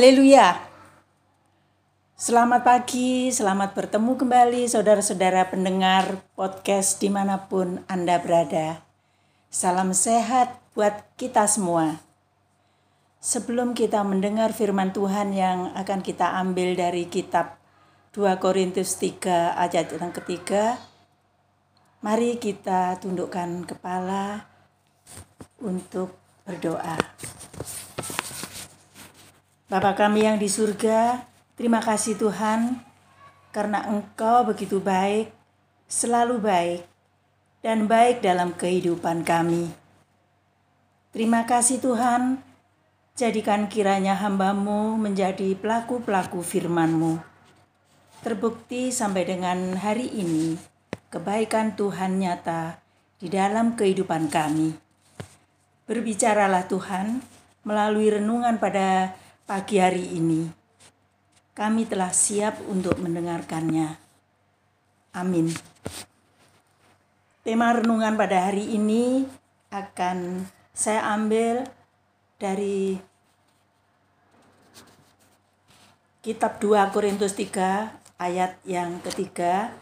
Haleluya. Selamat pagi, selamat bertemu kembali saudara-saudara pendengar podcast di mana pun Anda berada. Salam sehat buat kita semua. Sebelum kita mendengar firman Tuhan yang akan kita ambil dari kitab 2 Korintus 3 ayat yang ketiga, mari kita tundukkan kepala untuk berdoa. Bapa kami yang di surga, terima kasih Tuhan karena Engkau begitu baik, selalu baik, dan baik dalam kehidupan kami. Terima kasih Tuhan, jadikan kiranya hambamu menjadi pelaku-pelaku firman-Mu. Terbukti sampai dengan hari ini, kebaikan Tuhan nyata di dalam kehidupan kami. Berbicaralah Tuhan melalui renungan pada pagi hari ini. Kami telah siap untuk mendengarkannya. Amin. Tema renungan pada hari ini akan saya ambil dari kitab 2 Korintus 3 ayat yang ketiga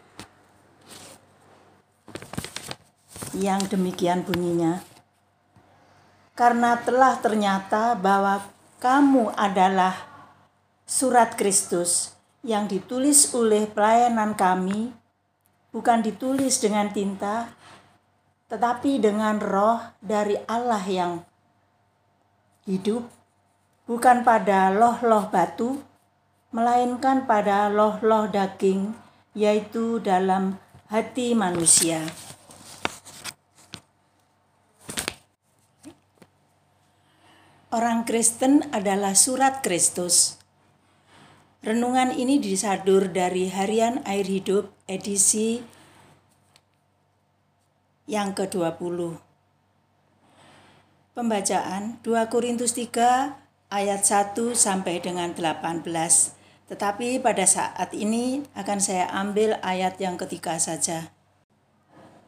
yang demikian bunyinya. Karena telah ternyata bahwa kamu adalah surat Kristus yang ditulis oleh pelayanan kami, bukan ditulis dengan tinta, tetapi dengan roh dari Allah yang hidup, bukan pada loh-loh batu, melainkan pada loh-loh daging, yaitu dalam hati manusia. Orang Kristen adalah surat Kristus. Renungan ini disadur dari Harian Air Hidup edisi yang ke-20. Pembacaan 2 Korintus 3 ayat 1 sampai dengan 18. Tetapi pada saat ini akan saya ambil ayat yang ketiga saja.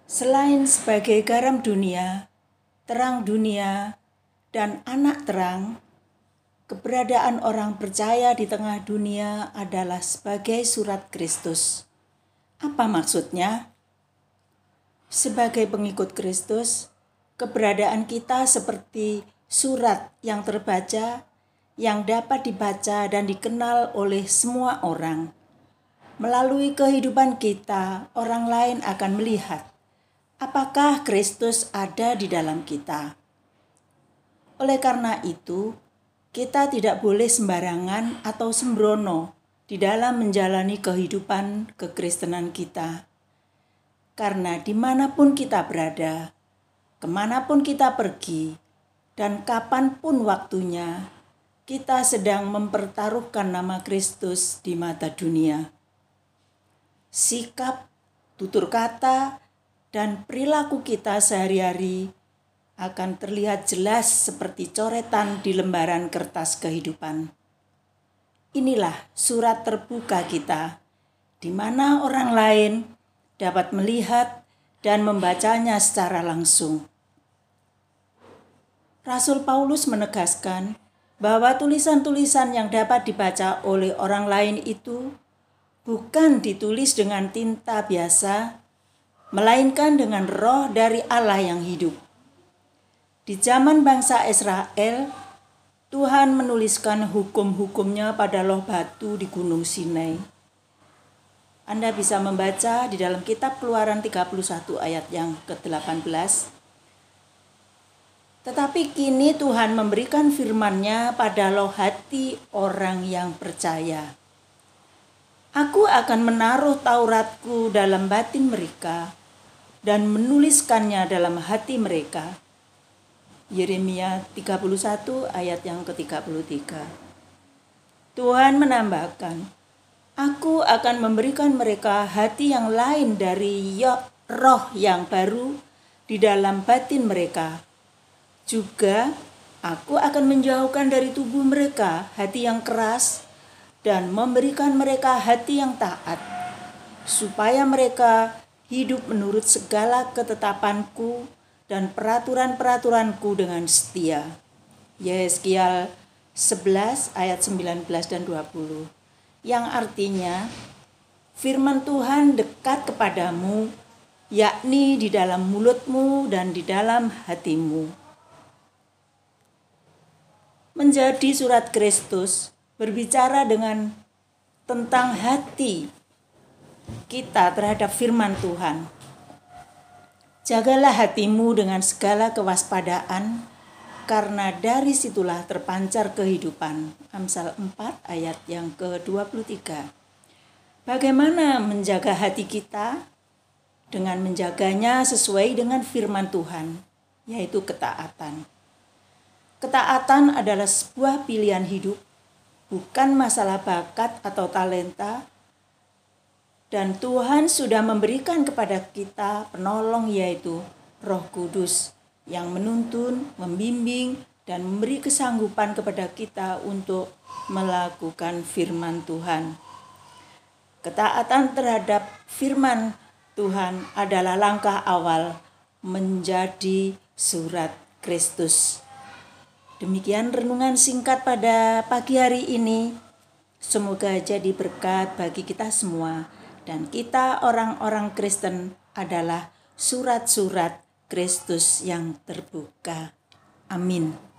Selain sebagai garam dunia, terang dunia, dan anak terang, keberadaan orang percaya di tengah dunia adalah sebagai surat Kristus. Apa maksudnya? Sebagai pengikut Kristus, keberadaan kita seperti surat yang terbaca, yang dapat dibaca dan dikenal oleh semua orang. Melalui kehidupan kita, orang lain akan melihat apakah Kristus ada di dalam kita. Oleh karena itu, kita tidak boleh sembarangan atau sembrono di dalam menjalani kehidupan kekristenan kita. Karena di mana pun kita berada, ke mana pun kita pergi, dan kapan pun waktunya, kita sedang mempertaruhkan nama Kristus di mata dunia. Sikap, tutur kata, dan perilaku kita sehari-hari akan terlihat jelas seperti coretan di lembaran kertas kehidupan. Inilah surat terbuka kita, di mana orang lain dapat melihat dan membacanya secara langsung. Rasul Paulus menegaskan bahwa tulisan-tulisan yang dapat dibaca oleh orang lain itu bukan ditulis dengan tinta biasa, melainkan dengan roh dari Allah yang hidup di zaman bangsa Israel, Tuhan menuliskan hukum-hukumnya pada loh batu di Gunung Sinai. Anda bisa membaca di dalam kitab Keluaran 31 ayat yang ke-18. Tetapi kini Tuhan memberikan firman-Nya pada loh hati orang yang percaya. Aku akan menaruh Tauratku dalam batin mereka dan menuliskannya dalam hati mereka Yeremia 31 ayat yang ke-33. Tuhan menambahkan, Aku akan memberikan mereka hati yang lain dari roh yang baru di dalam batin mereka. Juga aku akan menjauhkan dari tubuh mereka hati yang keras dan memberikan mereka hati yang taat, supaya mereka hidup menurut segala ketetapanku dan peraturan-peraturanku dengan setia. Yeskial 11 ayat 19 dan 20 yang artinya firman Tuhan dekat kepadamu yakni di dalam mulutmu dan di dalam hatimu. Menjadi surat Kristus berbicara dengan tentang hati kita terhadap firman Tuhan. Jagalah hatimu dengan segala kewaspadaan, karena dari situlah terpancar kehidupan. Amsal 4 ayat yang ke-23. Bagaimana menjaga hati kita? Dengan menjaganya sesuai dengan firman Tuhan, yaitu ketaatan. Ketaatan adalah sebuah pilihan hidup, bukan masalah bakat atau talenta, dan Tuhan sudah memberikan kepada kita penolong yaitu Roh Kudus yang menuntun, membimbing, dan memberi kesanggupan kepada kita untuk melakukan firman Tuhan. Ketaatan terhadap firman Tuhan adalah langkah awal menjadi surat Kristus. Demikian renungan singkat pada pagi hari ini. Semoga jadi berkat bagi kita semua, dan kita, orang-orang Kristen, adalah surat-surat Kristus yang terbuka. Amin.